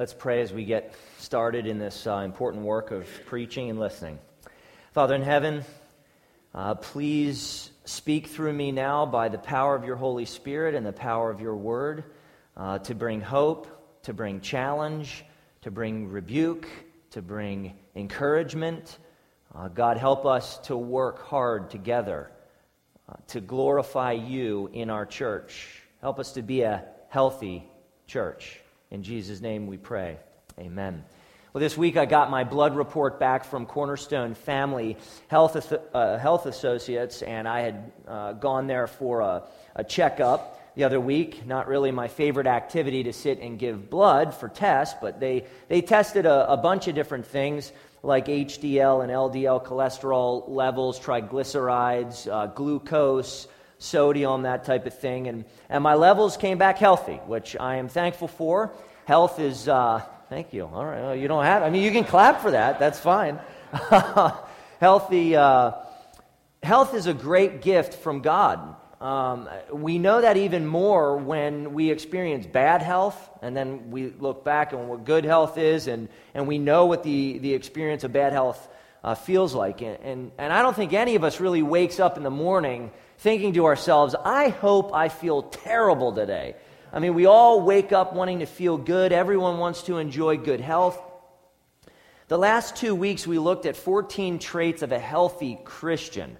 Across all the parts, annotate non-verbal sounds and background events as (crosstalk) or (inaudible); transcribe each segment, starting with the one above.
Let's pray as we get started in this uh, important work of preaching and listening. Father in heaven, uh, please speak through me now by the power of your Holy Spirit and the power of your word uh, to bring hope, to bring challenge, to bring rebuke, to bring encouragement. Uh, God, help us to work hard together uh, to glorify you in our church. Help us to be a healthy church. In Jesus' name we pray. Amen. Well, this week I got my blood report back from Cornerstone Family Health, uh, Health Associates, and I had uh, gone there for a, a checkup the other week. Not really my favorite activity to sit and give blood for tests, but they, they tested a, a bunch of different things like HDL and LDL cholesterol levels, triglycerides, uh, glucose, sodium, that type of thing. And, and my levels came back healthy, which I am thankful for. Health is, uh, thank you. All right, well, you don't have, I mean, you can clap for that. That's fine. (laughs) Healthy, uh, health is a great gift from God. Um, we know that even more when we experience bad health, and then we look back on what good health is, and, and we know what the, the experience of bad health uh, feels like. And, and, and I don't think any of us really wakes up in the morning thinking to ourselves, I hope I feel terrible today. I mean, we all wake up wanting to feel good. Everyone wants to enjoy good health. The last two weeks, we looked at 14 traits of a healthy Christian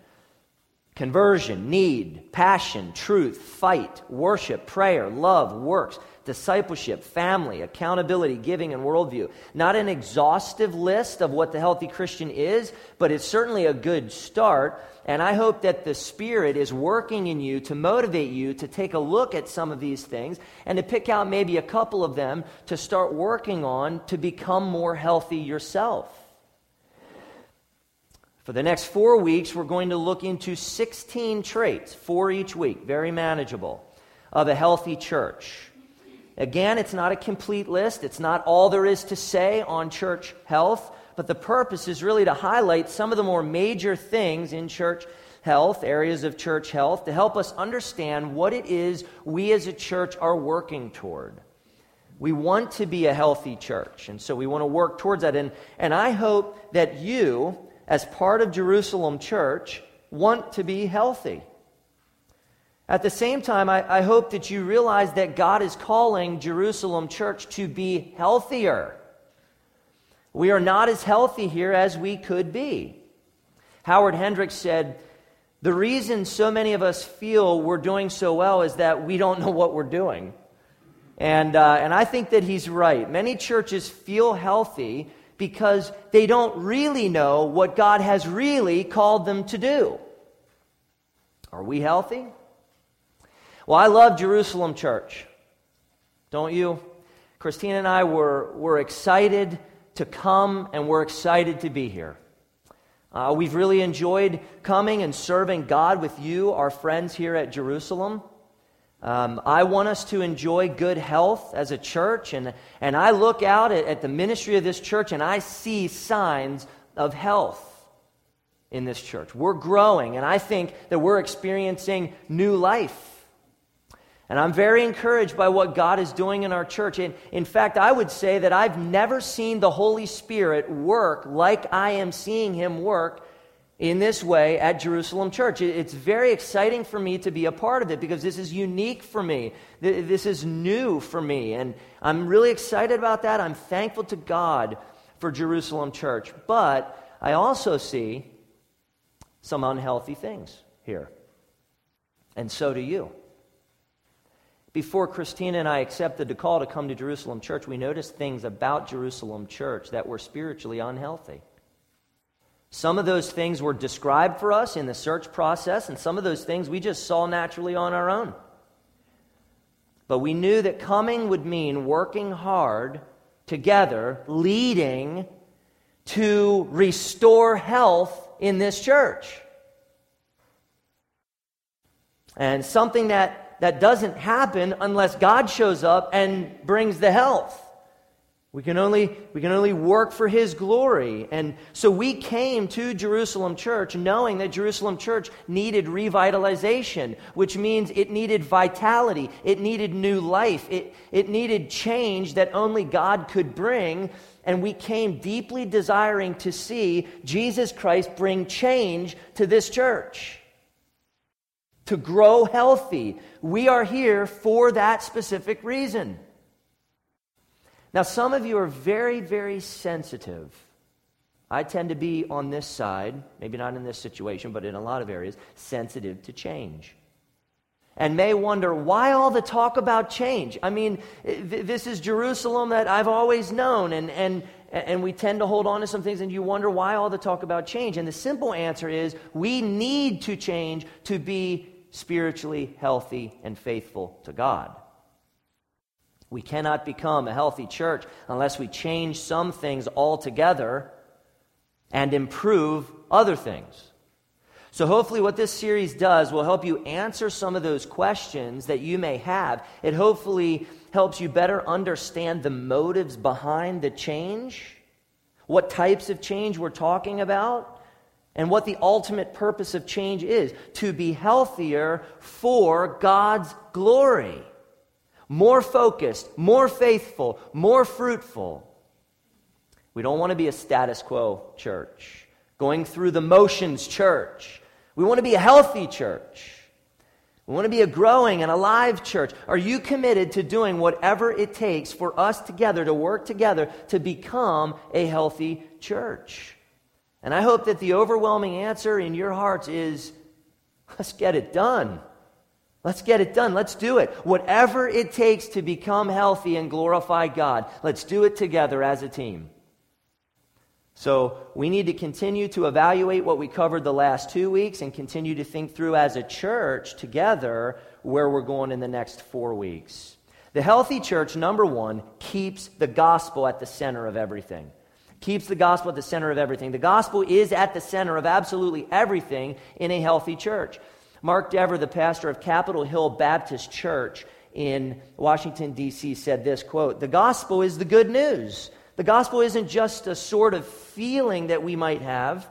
conversion, need, passion, truth, fight, worship, prayer, love, works, discipleship, family, accountability, giving, and worldview. Not an exhaustive list of what the healthy Christian is, but it's certainly a good start. And I hope that the Spirit is working in you to motivate you to take a look at some of these things and to pick out maybe a couple of them to start working on to become more healthy yourself. For the next four weeks, we're going to look into 16 traits, four each week, very manageable, of a healthy church. Again, it's not a complete list, it's not all there is to say on church health, but the purpose is really to highlight some of the more major things in church health, areas of church health, to help us understand what it is we as a church are working toward. We want to be a healthy church, and so we want to work towards that. And, and I hope that you, as part of Jerusalem Church, want to be healthy. At the same time, I, I, hope that you realize that God is calling Jerusalem Church to be healthier. We are not as healthy here as we could be. Howard Hendricks said, The reason so many of us feel we're doing so well is that we don't know what we're doing. And, uh, and I think that he's right. Many churches feel healthy because they don't really know what God has really called them to do. Are we healthy? Well, I love Jerusalem Church. Don't you? Christina and I were, were excited to come and we're excited to be here. Uh, we've really enjoyed coming and serving God with you, our friends here at Jerusalem. Um, I want us to enjoy good health as a church, and, and I look out at, at the ministry of this church and I see signs of health in this church. We're growing, and I think that we're experiencing new life. And I'm very encouraged by what God is doing in our church. And in fact, I would say that I've never seen the Holy Spirit work like I am seeing him work in this way at Jerusalem Church. It's very exciting for me to be a part of it because this is unique for me. This is new for me. And I'm really excited about that. I'm thankful to God for Jerusalem Church. But I also see some unhealthy things here. And so do you. Before Christina and I accepted the call to come to Jerusalem Church, we noticed things about Jerusalem Church that were spiritually unhealthy. Some of those things were described for us in the search process, and some of those things we just saw naturally on our own. But we knew that coming would mean working hard together, leading to restore health in this church. And something that that doesn't happen unless God shows up and brings the health. We can only, we can only work for His glory. And so we came to Jerusalem Church knowing that Jerusalem Church needed revitalization, which means it needed vitality, it needed new life, it, it needed change that only God could bring. And we came deeply desiring to see Jesus Christ bring change to this church, to grow healthy. We are here for that specific reason. Now, some of you are very, very sensitive. I tend to be on this side, maybe not in this situation, but in a lot of areas, sensitive to change. And may wonder why all the talk about change. I mean, this is Jerusalem that I've always known, and, and, and we tend to hold on to some things, and you wonder why all the talk about change. And the simple answer is we need to change to be spiritually healthy and faithful to God. We cannot become a healthy church unless we change some things altogether and improve other things. So, hopefully, what this series does will help you answer some of those questions that you may have. It hopefully helps you better understand the motives behind the change, what types of change we're talking about, and what the ultimate purpose of change is to be healthier for God's glory more focused, more faithful, more fruitful. We don't want to be a status quo church, going through the motions church. We want to be a healthy church. We want to be a growing and alive church. Are you committed to doing whatever it takes for us together to work together to become a healthy church? And I hope that the overwhelming answer in your hearts is let's get it done. Let's get it done. Let's do it. Whatever it takes to become healthy and glorify God, let's do it together as a team. So, we need to continue to evaluate what we covered the last two weeks and continue to think through as a church together where we're going in the next four weeks. The healthy church, number one, keeps the gospel at the center of everything. Keeps the gospel at the center of everything. The gospel is at the center of absolutely everything in a healthy church. Mark Dever, the pastor of Capitol Hill Baptist Church in Washington, D.C., said this quote, The gospel is the good news. The gospel isn't just a sort of feeling that we might have.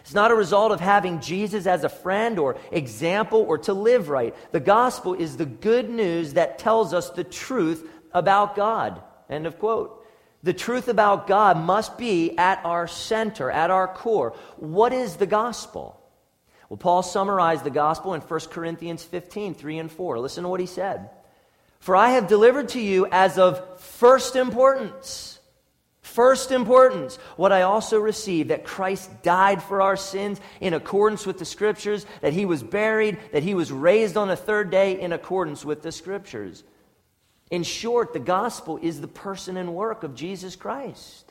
It's not a result of having Jesus as a friend or example or to live right. The gospel is the good news that tells us the truth about God. End of quote. The truth about God must be at our center, at our core. What is the gospel? Well, Paul summarized the gospel in 1 Corinthians 15, 3 and 4. Listen to what he said. For I have delivered to you as of first importance. First importance, what I also received that Christ died for our sins in accordance with the Scriptures, that he was buried, that he was raised on the third day in accordance with the Scriptures. In short, the gospel is the person and work of Jesus Christ.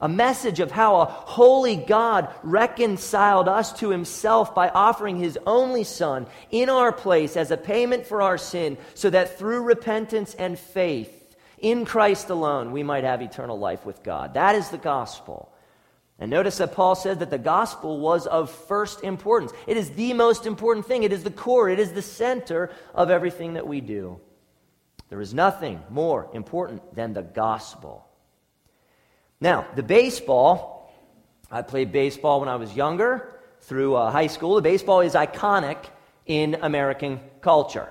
A message of how a holy God reconciled us to himself by offering his only Son in our place as a payment for our sin, so that through repentance and faith in Christ alone we might have eternal life with God. That is the gospel. And notice that Paul said that the gospel was of first importance. It is the most important thing, it is the core, it is the center of everything that we do. There is nothing more important than the gospel. Now, the baseball, I played baseball when I was younger through uh, high school. The baseball is iconic in American culture.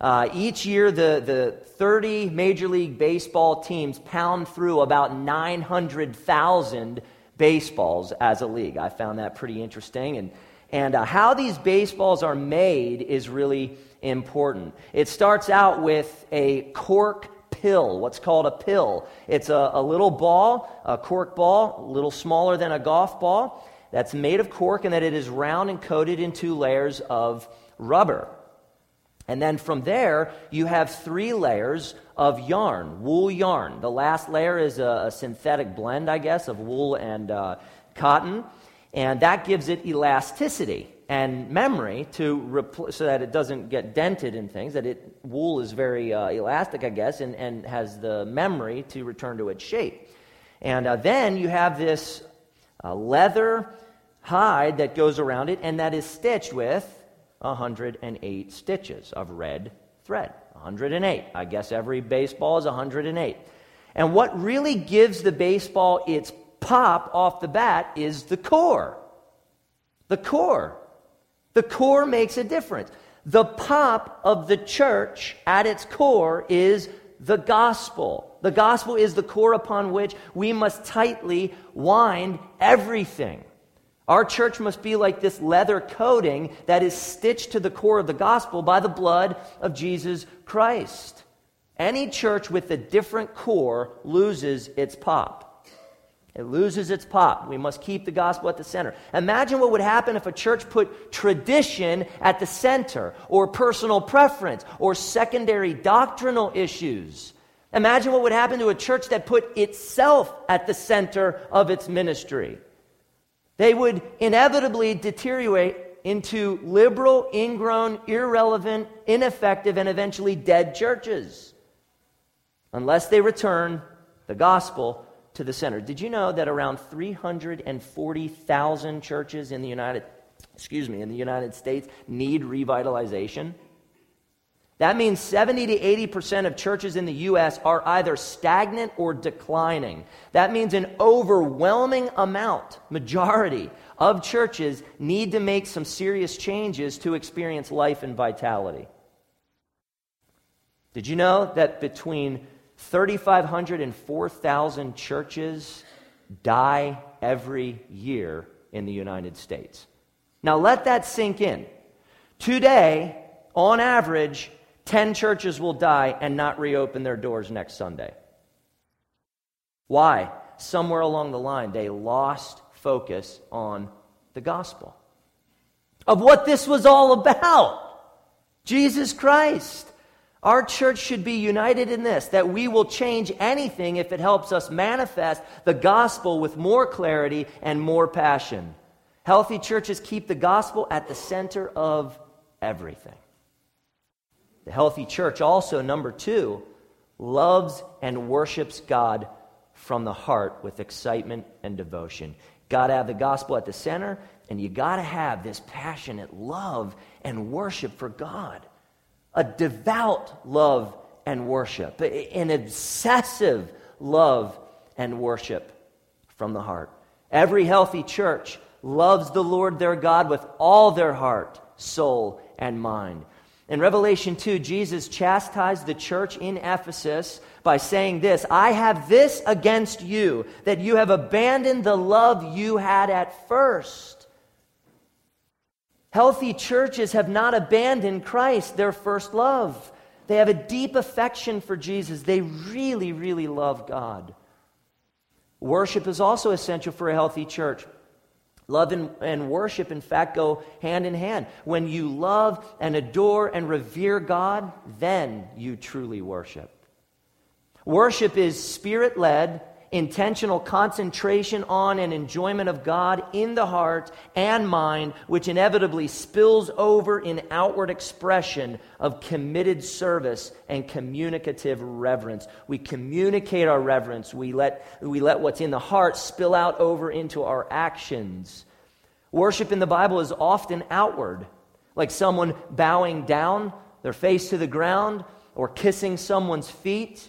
Uh, each year, the, the 30 Major League Baseball teams pound through about 900,000 baseballs as a league. I found that pretty interesting. And, and uh, how these baseballs are made is really important. It starts out with a cork pill, what's called a pill. It's a, a little ball, a cork ball, a little smaller than a golf ball, that's made of cork and that it is round and coated in two layers of rubber. And then from there, you have three layers of yarn, wool yarn. The last layer is a, a synthetic blend, I guess, of wool and uh, cotton, and that gives it elasticity and memory to repl- so that it doesn't get dented in things. That it wool is very uh, elastic, I guess, and, and has the memory to return to its shape. And uh, then you have this uh, leather hide that goes around it, and that is stitched with 108 stitches of red thread. 108. I guess every baseball is 108. And what really gives the baseball its pop off the bat is the core. The core. The core makes a difference. The pop of the church at its core is the gospel. The gospel is the core upon which we must tightly wind everything. Our church must be like this leather coating that is stitched to the core of the gospel by the blood of Jesus Christ. Any church with a different core loses its pop. It loses its pop. We must keep the gospel at the center. Imagine what would happen if a church put tradition at the center, or personal preference, or secondary doctrinal issues. Imagine what would happen to a church that put itself at the center of its ministry. They would inevitably deteriorate into liberal, ingrown, irrelevant, ineffective, and eventually dead churches unless they return the gospel to the center. Did you know that around 340,000 churches in the United excuse me, in the United States need revitalization? That means 70 to 80% of churches in the U.S. are either stagnant or declining. That means an overwhelming amount, majority of churches need to make some serious changes to experience life and vitality. Did you know that between 3,500 and 4,000 churches die every year in the United States. Now let that sink in. Today, on average, 10 churches will die and not reopen their doors next Sunday. Why? Somewhere along the line, they lost focus on the gospel of what this was all about Jesus Christ. Our church should be united in this that we will change anything if it helps us manifest the gospel with more clarity and more passion. Healthy churches keep the gospel at the center of everything. The healthy church also, number two, loves and worships God from the heart with excitement and devotion. Got to have the gospel at the center, and you got to have this passionate love and worship for God a devout love and worship, an obsessive love and worship from the heart. Every healthy church loves the Lord their God with all their heart, soul, and mind. In Revelation 2, Jesus chastised the church in Ephesus by saying this I have this against you, that you have abandoned the love you had at first. Healthy churches have not abandoned Christ, their first love. They have a deep affection for Jesus. They really, really love God. Worship is also essential for a healthy church. Love and, and, worship, in fact, go hand in hand. When you love and adore and revere God, then you truly worship. Worship is spirit led intentional concentration on and enjoyment of God in the heart and mind, which inevitably spills over in outward expression of committed service and communicative reverence. We communicate our reverence, we let, we let what's in the heart spill out over into our actions. Worship in the Bible is often outward, like someone bowing down, their face to the ground, or kissing someone's feet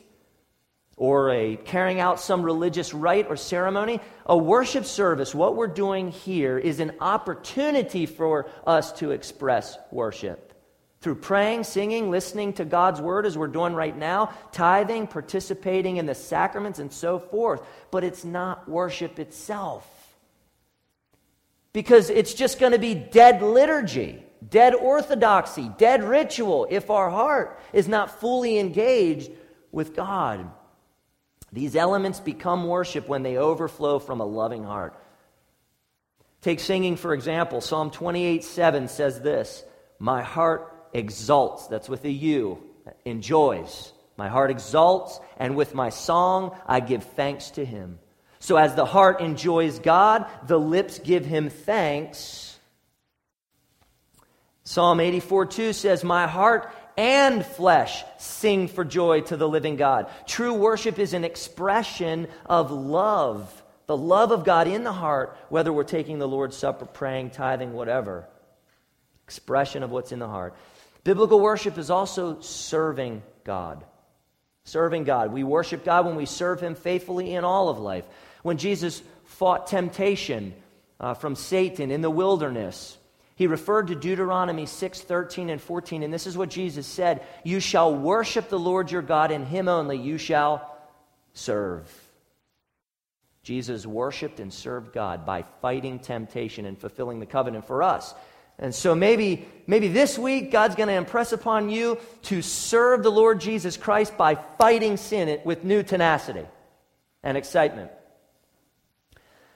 or a carrying out some religious rite or ceremony. A worship service, what we're doing here, is an opportunity for us to express worship. Through praying, singing, listening to God's word as we're doing right now, tithing, participating in the sacraments, and so forth. But it's not worship itself. Because it's just going to be dead liturgy, dead orthodoxy, dead ritual if our heart is not fully engaged with God. These elements become worship when they overflow from a loving heart. Take singing, for example. Psalm 28 7 says this My heart exults, that's with a U, enjoys. My heart exults, and with my song I give thanks to him. So as the heart enjoys God, the lips give him thanks. Psalm 84 2 says, My heart and flesh sing for joy to the living God. True worship is an expression of love, the love of God in the heart, whether we're taking the Lord's Supper, praying, tithing, whatever. Expression of what's in the heart. Biblical worship is also serving God. Serving God. We worship God when we serve Him faithfully in all of life. When Jesus fought temptation uh, from Satan in the wilderness, he referred to Deuteronomy 6 13 and 14, and this is what Jesus said You shall worship the Lord your God, and Him only you shall serve. Jesus worshiped and served God by fighting temptation and fulfilling the covenant for us. And so maybe, maybe this week God's going to impress upon you to serve the Lord Jesus Christ by fighting sin with new tenacity and excitement.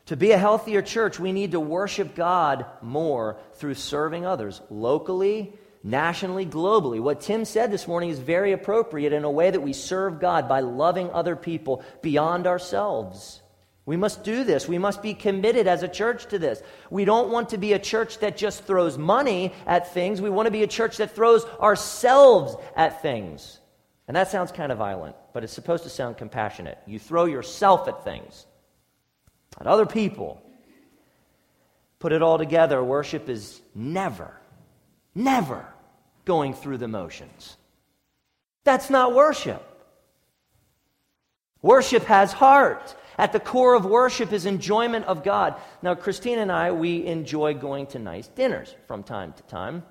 To be a healthier church, we need to worship God more through serving others locally, nationally, globally. What Tim said this morning is very appropriate in a way that we serve God by loving other people beyond ourselves. We must do this. We must be committed as a church to this. We don't want to be a church that just throws money at things. We want to be a church that throws ourselves at things. And that sounds kind of violent, but it's supposed to sound compassionate. You throw yourself at things other people. Put it all together, worship is never, never going through the motions. That's not worship. Worship has heart. At the core of worship is enjoyment of God. Now, Christine and I, we enjoy going to nice dinners from time to time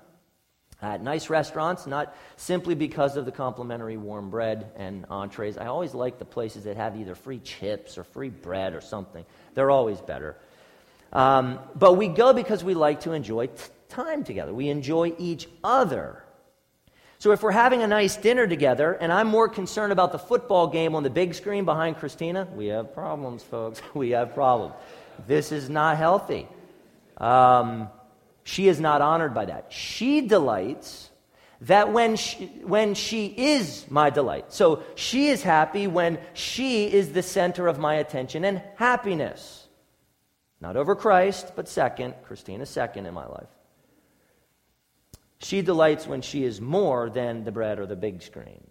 at nice restaurants, not simply because of the complimentary warm bread and entrees. I always like the places that have either free chips or free bread or something. They're always better. Um, but we go because we like to enjoy t- time together. We enjoy each other. So if we're having a nice dinner together and I'm more concerned about the football game on the big screen behind Christina, we have problems, folks. (laughs) we have problems. This is not healthy. Um, she is not honored by that. She delights that when she, when she is my delight. So she is happy when she is the center of my attention and happiness. Not over Christ, but second. Christina second in my life. She delights when she is more than the bread or the big screen.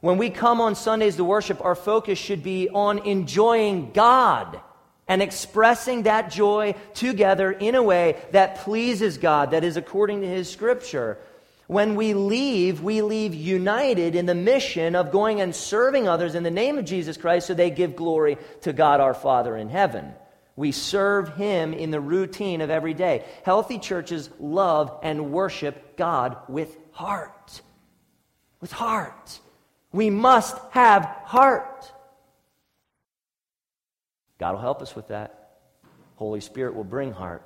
When we come on Sundays to worship, our focus should be on enjoying God and expressing that joy together in a way that pleases God, that is according to His Scripture. When we leave, we leave united in the mission of going and serving others in the name of Jesus Christ so they give glory to God our Father in heaven. We serve Him in the routine of every day. Healthy churches love and worship God with heart. With heart. We must have heart. God will help us with that. Holy Spirit will bring heart.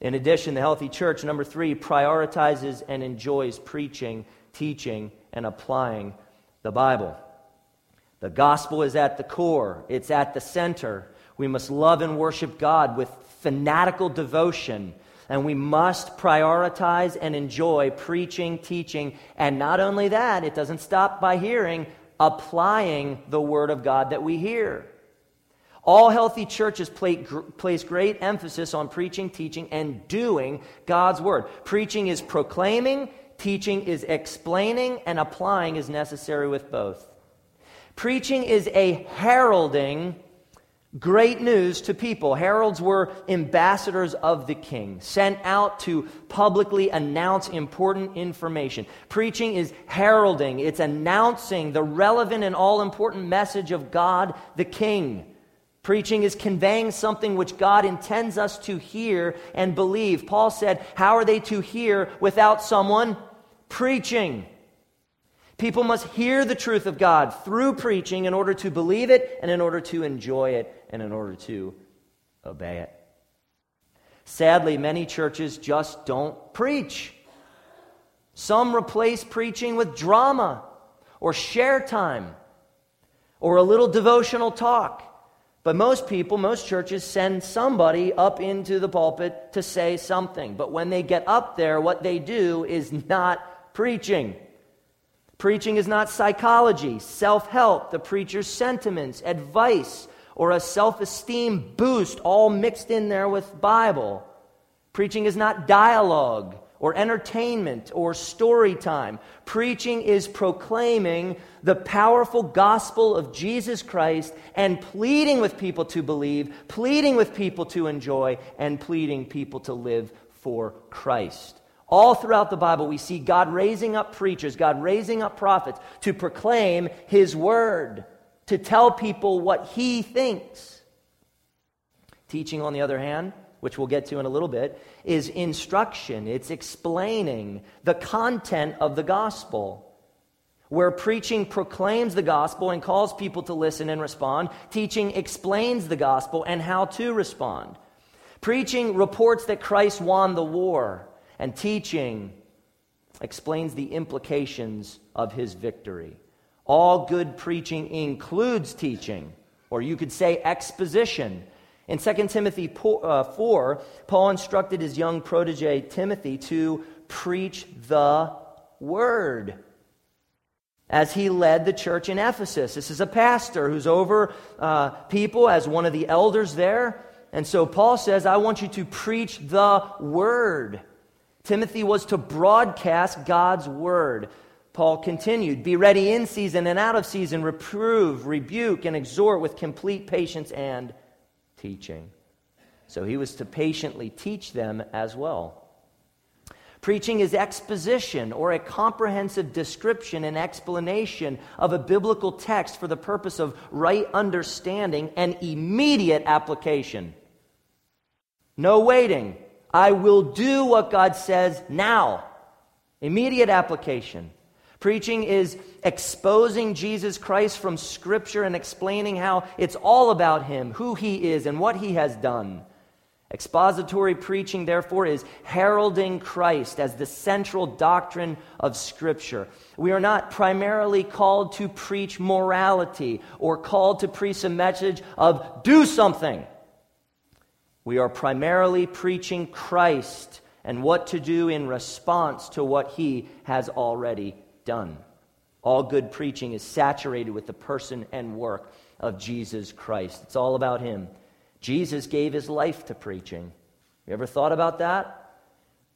In addition, the healthy church, number three, prioritizes and enjoys preaching, teaching, and applying the Bible. The gospel is at the core, it's at the center. We must love and worship God with fanatical devotion. And we must prioritize and enjoy preaching, teaching, and not only that, it doesn't stop by hearing, applying the Word of God that we hear. All healthy churches place great emphasis on preaching, teaching, and doing God's word. Preaching is proclaiming, teaching is explaining, and applying is necessary with both. Preaching is a heralding great news to people. Heralds were ambassadors of the king, sent out to publicly announce important information. Preaching is heralding, it's announcing the relevant and all important message of God the king. Preaching is conveying something which God intends us to hear and believe. Paul said, How are they to hear without someone preaching? People must hear the truth of God through preaching in order to believe it and in order to enjoy it and in order to obey it. Sadly, many churches just don't preach. Some replace preaching with drama or share time or a little devotional talk. But most people, most churches send somebody up into the pulpit to say something. But when they get up there, what they do is not preaching. Preaching is not psychology, self help, the preacher's sentiments, advice, or a self esteem boost all mixed in there with Bible. Preaching is not dialogue or entertainment or story time. Preaching is proclaiming the powerful gospel of Jesus Christ and pleading with people to believe, pleading with people to enjoy, and pleading people to live for Christ. All throughout the Bible, we see God raising up preachers, God raising up prophets to proclaim His word, to tell people what He thinks. Teaching, on the other hand, which we'll get to in a little bit, is instruction. It's explaining the content of the gospel. Where preaching proclaims the gospel and calls people to listen and respond, teaching explains the gospel and how to respond. Preaching reports that Christ won the war, and teaching explains the implications of his victory. All good preaching includes teaching, or you could say exposition. In 2 Timothy uh, 4, Paul instructed his young protege Timothy to preach the word as he led the church in Ephesus. This is a pastor who's over uh, people as one of the elders there. And so Paul says, I want you to preach the word. Timothy was to broadcast God's word. Paul continued, Be ready in season and out of season, reprove, rebuke, and exhort with complete patience and teaching. So he was to patiently teach them as well. Preaching is exposition or a comprehensive description and explanation of a biblical text for the purpose of right understanding and immediate application. No waiting. I will do what God says now. Immediate application. Preaching is exposing Jesus Christ from Scripture and explaining how it's all about Him, who He is, and what He has done. Expository preaching, therefore, is heralding Christ as the central doctrine of Scripture. We are not primarily called to preach morality or called to preach a message of do something. We are primarily preaching Christ and what to do in response to what he has already done. All good preaching is saturated with the person and work of Jesus Christ. It's all about him. Jesus gave his life to preaching. You ever thought about that?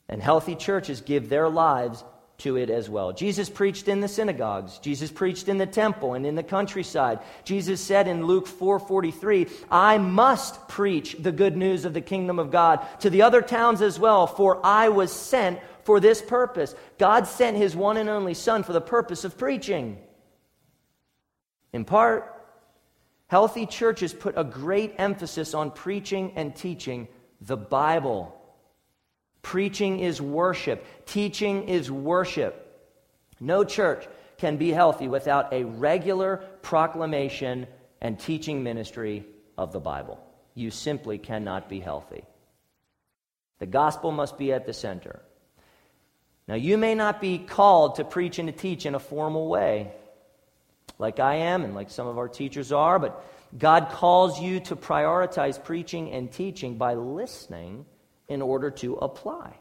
And healthy churches give their lives to it as well. Jesus preached in the synagogues. Jesus preached in the temple and in the countryside. Jesus said in Luke 4:43, "I must preach the good news of the kingdom of God to the other towns as well, for I was sent for this purpose." God sent his one and only son for the purpose of preaching. In part, Healthy churches put a great emphasis on preaching and teaching the Bible. Preaching is worship, teaching is worship. No church can be healthy without a regular proclamation and teaching ministry of the Bible. You simply cannot be healthy. The gospel must be at the center. Now, you may not be called to preach and to teach in a formal way like I am and like some of our teachers are, but God calls you to prioritize preaching and teaching by listening in order to apply.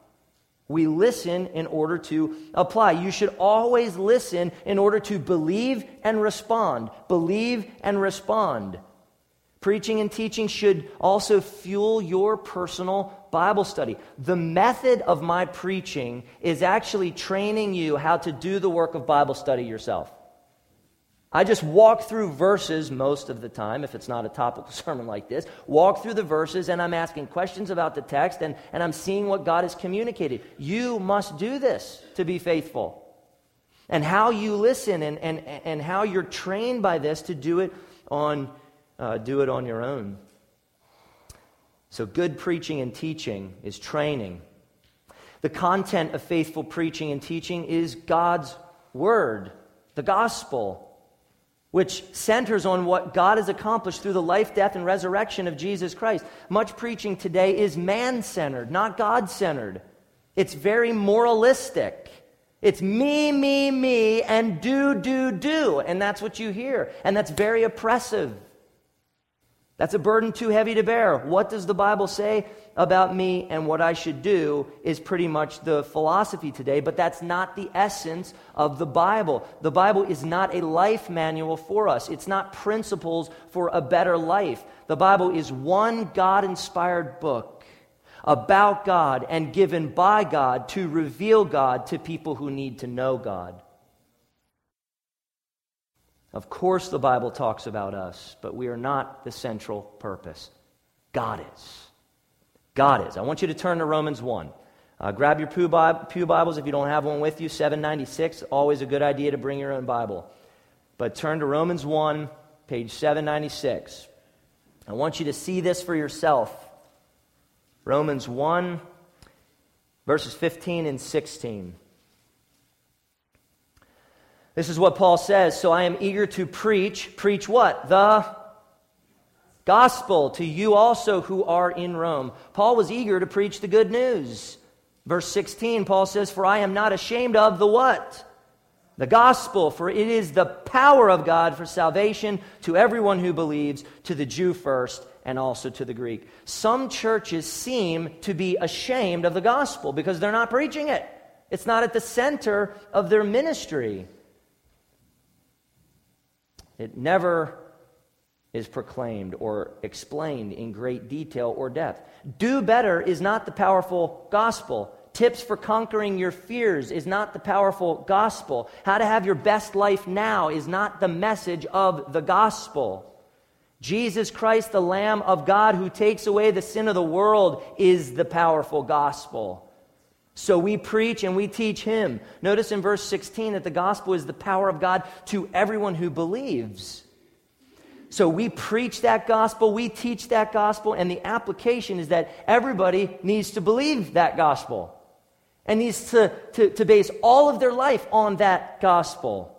We listen in order to apply. You should always listen in order to believe and respond. Believe and respond. Preaching and teaching should also fuel your personal Bible study. The method of my preaching is actually training you how to do the work of Bible study yourself. I just walk through verses most of the time, if it's not a topical (laughs) sermon like this. Walk through the verses and I'm asking questions about the text and, and I'm seeing what God has communicated. You must do this to be faithful. And how you listen and, and, and how you're trained by this to do it on, uh, do it on your own. So, good preaching and teaching is training. The content of faithful preaching and teaching is God's Word, the gospel which centers on what God has accomplished through the life, death, and resurrection of Jesus Christ. Much preaching today is man centered, not God centered. It's very moralistic. It's me, me, me, and do, do, do. And that's what you hear. And that's very oppressive. That's a burden too heavy to bear. What does the Bible say about me and what I should do is pretty much the philosophy today, but that's not the essence of the Bible. The Bible is not a life manual for us, it's not principles for a better life. The Bible is one God inspired book about God and given by God to reveal God to people who need to know God. Of course, the Bible talks about us, but we are not the central purpose. God is. God is. I want you to turn to Romans 1. Uh, grab your Pew, Pew Bibles if you don't have one with you. 796, always a good idea to bring your own Bible. But turn to Romans 1, page 796. I want you to see this for yourself. Romans 1, verses 15 and 16. This is what Paul says. So I am eager to preach. Preach what? The gospel to you also who are in Rome. Paul was eager to preach the good news. Verse 16, Paul says, For I am not ashamed of the what? The gospel, for it is the power of God for salvation to everyone who believes, to the Jew first, and also to the Greek. Some churches seem to be ashamed of the gospel because they're not preaching it. It's not at the center of their ministry. It never is proclaimed or explained in great detail or depth. Do better is not the powerful gospel. Tips for conquering your fears is not the powerful gospel. How to have your best life now is not the message of the gospel. Jesus Christ, the Lamb of God who takes away the sin of the world, is the powerful gospel. So we preach and we teach him. Notice in verse 16 that the gospel is the power of God to everyone who believes. So we preach that gospel, we teach that gospel, and the application is that everybody needs to believe that gospel and needs to, to, to base all of their life on that gospel.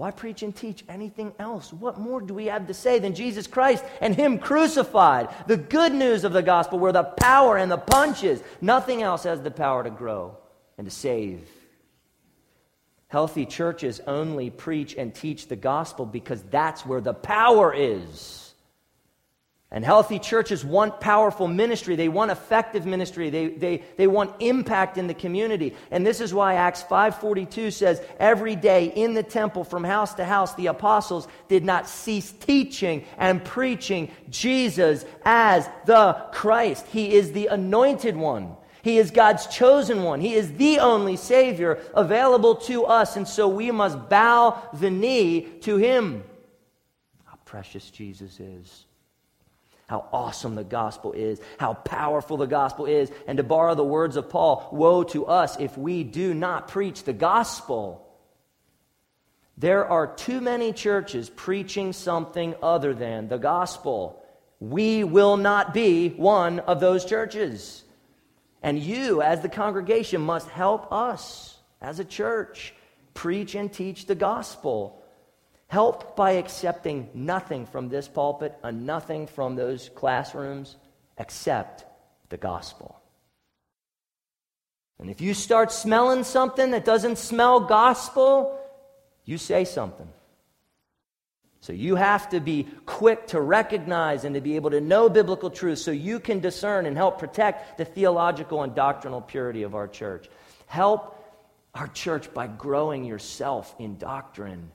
Why preach and teach anything else? What more do we have to say than Jesus Christ and Him crucified? The good news of the gospel, where the power and the punch is. Nothing else has the power to grow and to save. Healthy churches only preach and teach the gospel because that's where the power is. And healthy churches want powerful ministry. They want effective ministry. They, they, they want impact in the community. And this is why Acts 5.42 says, Every day in the temple from house to house, the apostles did not cease teaching and preaching Jesus as the Christ. He is the anointed one. He is God's chosen one. He is the only Savior available to us. And so we must bow the knee to Him. How precious Jesus is how awesome the gospel is, how powerful the gospel is. And to borrow the words of Paul, woe to us if we do not preach the gospel. There are too many churches preaching something other than the gospel. We will not be one of those churches. And you, as the congregation, must help us as a church preach and teach the gospel. Help by accepting nothing from this pulpit and nothing from those classrooms except the gospel. And if you start smelling something that doesn't smell gospel, you say something. So you have to be quick to recognize and to be able to know biblical truth so you can discern and help protect the theological and doctrinal purity of our church. Help our church by growing yourself in doctrine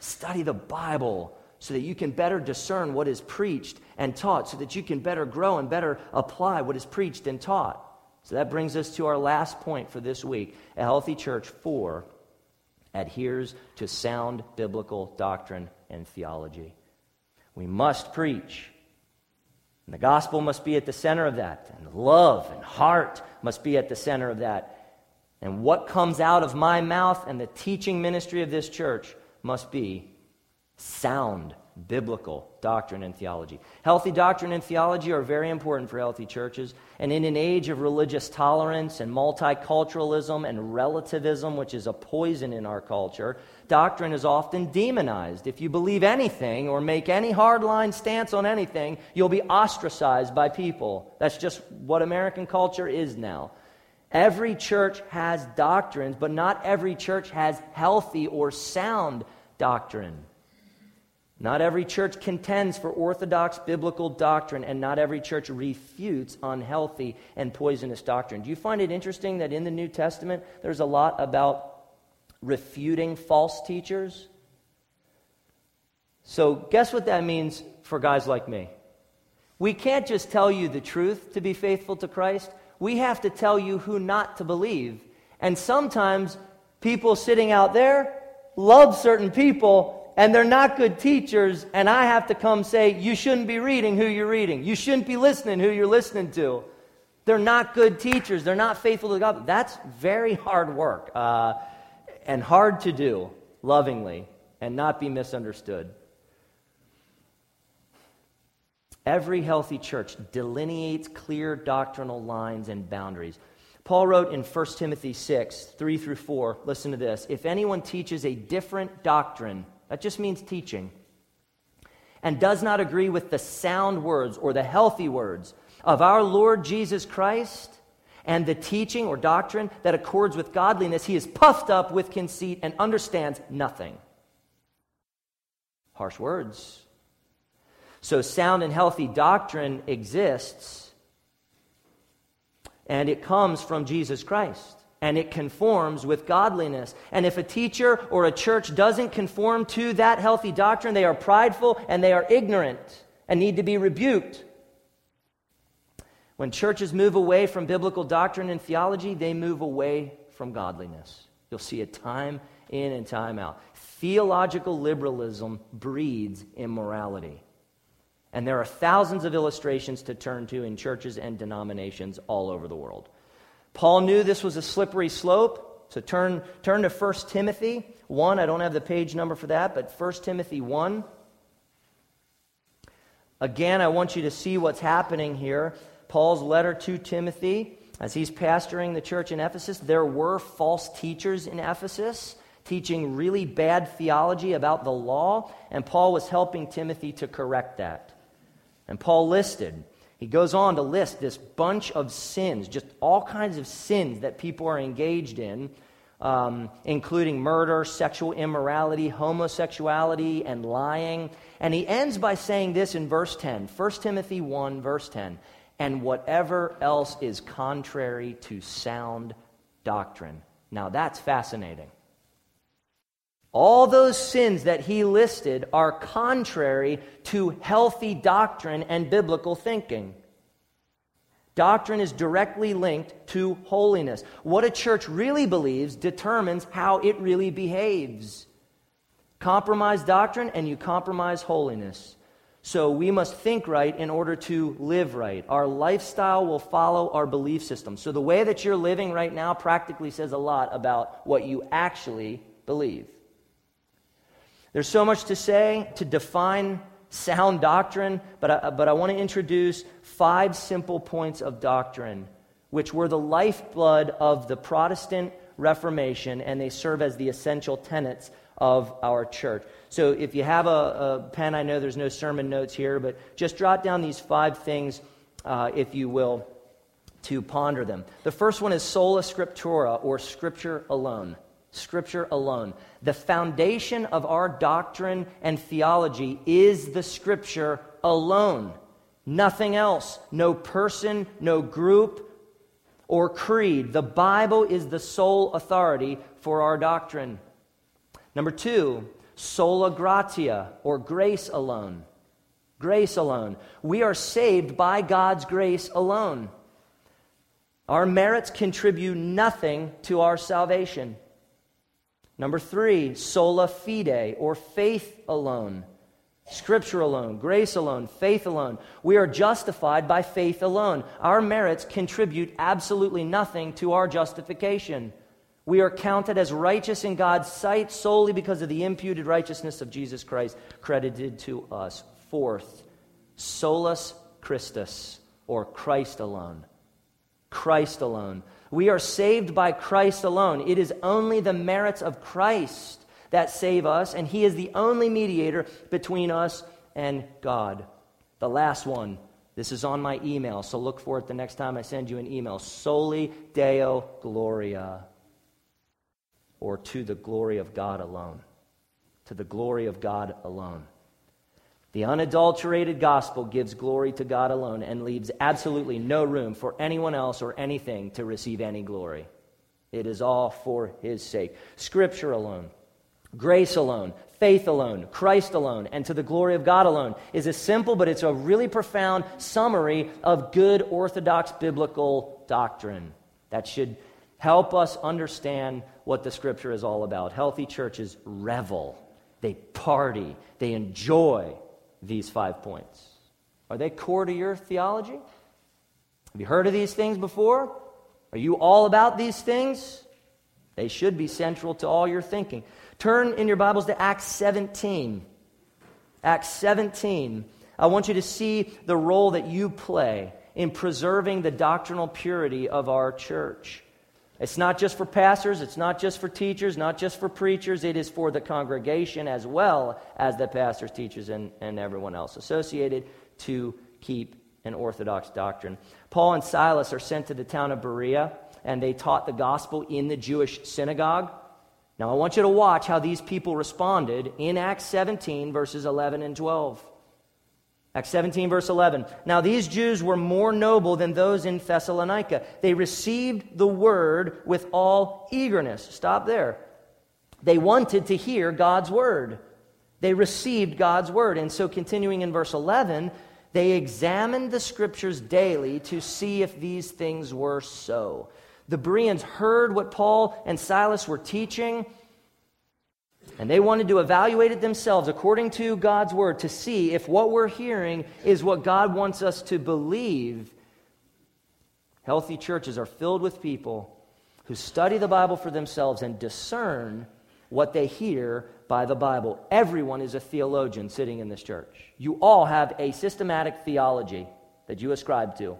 Study the Bible so that you can better discern what is preached and taught, so that you can better grow and better apply what is preached and taught. So that brings us to our last point for this week. A healthy church, four, adheres to sound biblical doctrine and theology. We must preach. And the gospel must be at the center of that. And love and heart must be at the center of that. And what comes out of my mouth and the teaching ministry of this church must be sound biblical doctrine and theology. Healthy doctrine and theology are very important for healthy churches. And in an age of religious tolerance and multiculturalism and relativism, which is a poison in our culture, doctrine is often demonized. If you believe anything or make any hardline stance on anything, you'll be ostracized by people. That's just what American culture is now. Every church has doctrines, but not every church has healthy or sound doctrine. Not every church contends for orthodox biblical doctrine, and not every church refutes unhealthy and poisonous doctrine. Do you find it interesting that in the New Testament there's a lot about refuting false teachers? So, guess what that means for guys like me? We can't just tell you the truth to be faithful to Christ we have to tell you who not to believe. And sometimes people sitting out there love certain people and they're not good teachers, and I have to come say, you shouldn't be reading who you're reading. You shouldn't be listening who you're listening to. They're not good teachers. They're not faithful to God. That's very hard work uh, and hard to do lovingly and not be misunderstood. Every healthy church delineates clear doctrinal lines and boundaries. Paul wrote in 1 Timothy 6, 3 through 4, listen to this. If anyone teaches a different doctrine, that just means teaching, and does not agree with the sound words or the healthy words of our Lord Jesus Christ and the teaching or doctrine that accords with godliness, he is puffed up with conceit and understands nothing. Harsh words. So, sound and healthy doctrine exists, and it comes from Jesus Christ. And it conforms with godliness. And if a teacher or a church doesn't conform to that healthy doctrine, they are prideful and they are ignorant and need to be rebuked. When churches move away from biblical doctrine and theology, they move away from godliness. You'll see it time in and time out. Theological liberalism breeds immorality. And there are thousands of illustrations to turn to in churches and denominations all over the world. Paul knew this was a slippery slope, so turn, turn to 1 Timothy 1. I don't have the page number for that, but 1 Timothy 1. Again, I want you to see what's happening here. Paul's letter to Timothy, as he's pastoring the church in Ephesus, there were false teachers in Ephesus teaching really bad theology about the law, and Paul was helping Timothy to correct that. And Paul listed, he goes on to list this bunch of sins, just all kinds of sins that people are engaged in, um, including murder, sexual immorality, homosexuality, and lying. And he ends by saying this in verse 10, 1 Timothy 1, verse 10, and whatever else is contrary to sound doctrine. Now that's fascinating. All those sins that he listed are contrary to healthy doctrine and biblical thinking. Doctrine is directly linked to holiness. What a church really believes determines how it really behaves. Compromise doctrine and you compromise holiness. So we must think right in order to live right. Our lifestyle will follow our belief system. So the way that you're living right now practically says a lot about what you actually believe. There's so much to say to define sound doctrine, but I, but I want to introduce five simple points of doctrine, which were the lifeblood of the Protestant Reformation, and they serve as the essential tenets of our church. So if you have a, a pen, I know there's no sermon notes here, but just jot down these five things, uh, if you will, to ponder them. The first one is sola scriptura, or scripture alone. Scripture alone. The foundation of our doctrine and theology is the Scripture alone. Nothing else. No person, no group, or creed. The Bible is the sole authority for our doctrine. Number two, sola gratia, or grace alone. Grace alone. We are saved by God's grace alone. Our merits contribute nothing to our salvation. Number three, sola fide, or faith alone. Scripture alone, grace alone, faith alone. We are justified by faith alone. Our merits contribute absolutely nothing to our justification. We are counted as righteous in God's sight solely because of the imputed righteousness of Jesus Christ credited to us. Fourth, solus Christus, or Christ alone. Christ alone. We are saved by Christ alone. It is only the merits of Christ that save us, and He is the only mediator between us and God. The last one, this is on my email, so look for it the next time I send you an email. Soli Deo Gloria, or to the glory of God alone. To the glory of God alone. The unadulterated gospel gives glory to God alone and leaves absolutely no room for anyone else or anything to receive any glory. It is all for His sake. Scripture alone, grace alone, faith alone, Christ alone, and to the glory of God alone is a simple, but it's a really profound summary of good orthodox biblical doctrine that should help us understand what the Scripture is all about. Healthy churches revel, they party, they enjoy these five points. Are they core to your theology? Have you heard of these things before? Are you all about these things? They should be central to all your thinking. Turn in your Bibles to Acts 17. Acts 17. I want you to see the role that you play in preserving the doctrinal purity of our church. It's not just for pastors, it's not just for teachers, not just for preachers, it is for the congregation as well as the pastors, teachers, and, and everyone else associated to keep an orthodox doctrine. Paul and Silas are sent to the town of Berea, and they taught the gospel in the Jewish synagogue. Now, I want you to watch how these people responded in Acts 17, verses 11 and 12. Acts 17, verse 11. Now, these Jews were more noble than those in Thessalonica. They received the word with all eagerness. Stop there. They wanted to hear God's word. They received God's word. And so, continuing in verse 11, they examined the scriptures daily to see if these things were so. The Bereans heard what Paul and Silas were teaching, and they wanted to evaluate it themselves according to God's word to see if what we're hearing is what God wants us to believe. Healthy churches are filled with people who study the Bible for themselves and discern what they hear by the Bible. Everyone is a theologian sitting in this church. You all have a systematic theology that you ascribe to.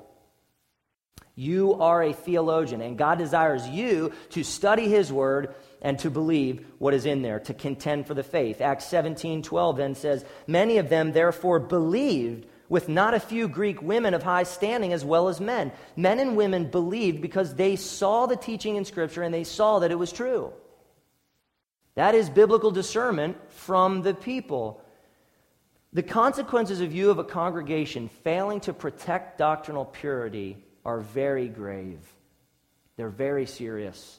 You are a theologian, and God desires you to study His Word and to believe what is in there, to contend for the faith. Acts 17 12 then says, Many of them therefore believed, with not a few Greek women of high standing as well as men. Men and women believed because they saw the teaching in Scripture and they saw that it was true. That is biblical discernment from the people. The consequences of you of a congregation failing to protect doctrinal purity are very grave. They're very serious.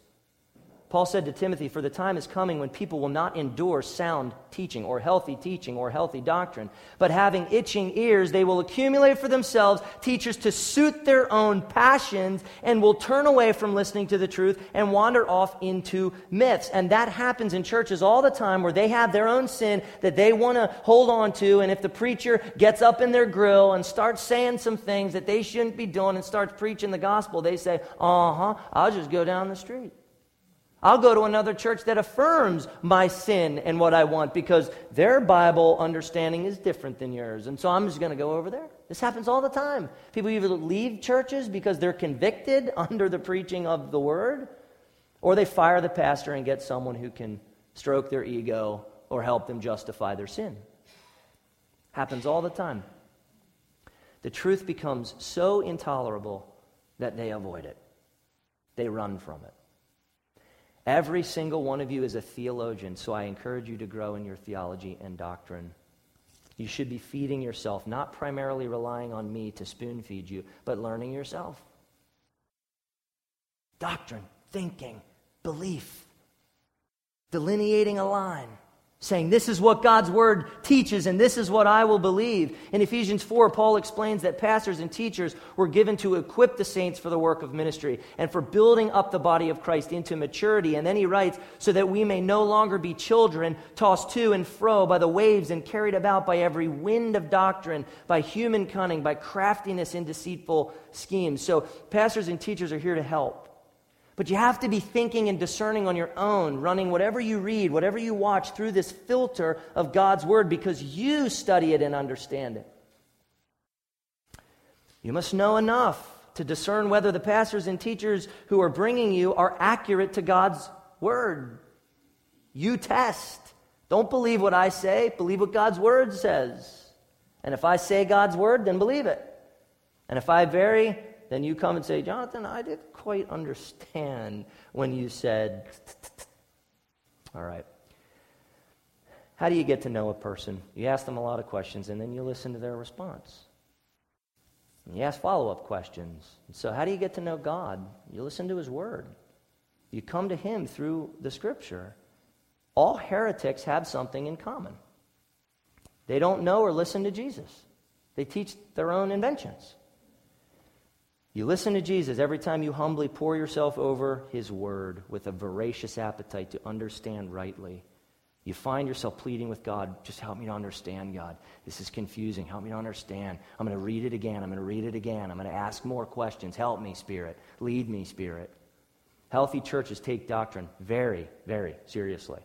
Paul said to Timothy, For the time is coming when people will not endure sound teaching or healthy teaching or healthy doctrine, but having itching ears, they will accumulate for themselves teachers to suit their own passions and will turn away from listening to the truth and wander off into myths. And that happens in churches all the time where they have their own sin that they want to hold on to. And if the preacher gets up in their grill and starts saying some things that they shouldn't be doing and starts preaching the gospel, they say, Uh huh, I'll just go down the street. I'll go to another church that affirms my sin and what I want because their Bible understanding is different than yours. And so I'm just going to go over there. This happens all the time. People either leave churches because they're convicted (laughs) under the preaching of the word, or they fire the pastor and get someone who can stroke their ego or help them justify their sin. Happens all the time. The truth becomes so intolerable that they avoid it, they run from it. Every single one of you is a theologian, so I encourage you to grow in your theology and doctrine. You should be feeding yourself, not primarily relying on me to spoon feed you, but learning yourself. Doctrine, thinking, belief, delineating a line saying, This is what God's word teaches, and this is what I will believe. In Ephesians 4, Paul explains that pastors and teachers were given to equip the saints for the work of ministry and for building up the body of Christ into maturity. And then he writes, So that we may no longer be children, tossed to and fro by the waves and carried about by every wind of doctrine, by human cunning, by craftiness in deceitful schemes. So, pastors and teachers are here to help. But you have to be thinking and discerning on your own, running whatever you read, whatever you watch through this filter of God's Word because you study it and understand it. You must know enough to discern whether the pastors and teachers who are bringing you are accurate to God's Word. You test. Don't believe what I say, believe what God's Word says. And if I say God's Word, then believe it. And if I vary, then you come and say, Jonathan, I didn't quite understand when you said, all right. How do you get to know a person? You ask them a lot of questions and then you listen to their response. And you ask follow up questions. So, how do you get to know God? You listen to His Word, you come to Him through the Scripture. All heretics have something in common they don't know or listen to Jesus, they teach their own inventions. You listen to Jesus every time you humbly pour yourself over his word with a voracious appetite to understand rightly. you find yourself pleading with God, just help me to understand, God. This is confusing. Help me to understand. I'm going to read it again. I'm going to read it again. I'm going to ask more questions. Help me, Spirit. Lead me, Spirit. Healthy churches take doctrine very, very seriously.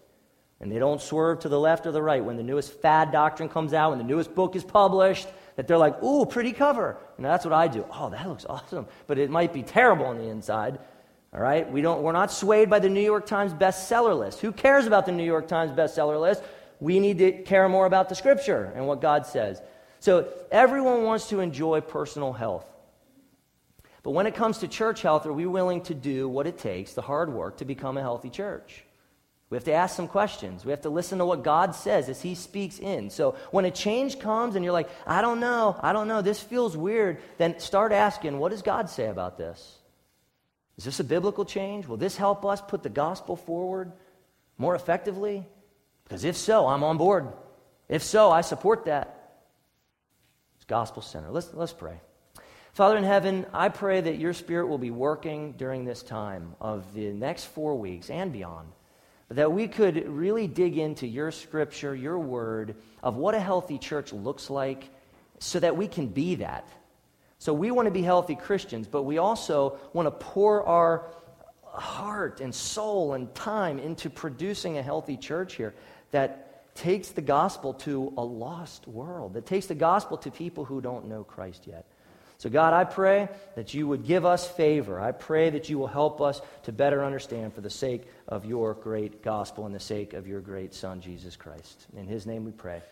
And they don't swerve to the left or the right. When the newest fad doctrine comes out, when the newest book is published, that they're like, ooh, pretty cover. And that's what I do. Oh, that looks awesome. But it might be terrible on the inside. All right? We don't, we're not swayed by the New York Times bestseller list. Who cares about the New York Times bestseller list? We need to care more about the Scripture and what God says. So everyone wants to enjoy personal health. But when it comes to church health, are we willing to do what it takes, the hard work, to become a healthy church? We have to ask some questions. We have to listen to what God says as He speaks in. So when a change comes and you're like, I don't know, I don't know, this feels weird, then start asking, what does God say about this? Is this a biblical change? Will this help us put the gospel forward more effectively? Because if so, I'm on board. If so, I support that. It's gospel center. Let's, let's pray. Father in heaven, I pray that your spirit will be working during this time of the next four weeks and beyond. That we could really dig into your scripture, your word, of what a healthy church looks like so that we can be that. So we want to be healthy Christians, but we also want to pour our heart and soul and time into producing a healthy church here that takes the gospel to a lost world, that takes the gospel to people who don't know Christ yet. So, God, I pray that you would give us favor. I pray that you will help us to better understand for the sake of your great gospel and the sake of your great Son, Jesus Christ. In his name we pray.